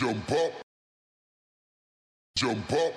Jump up. Jump up.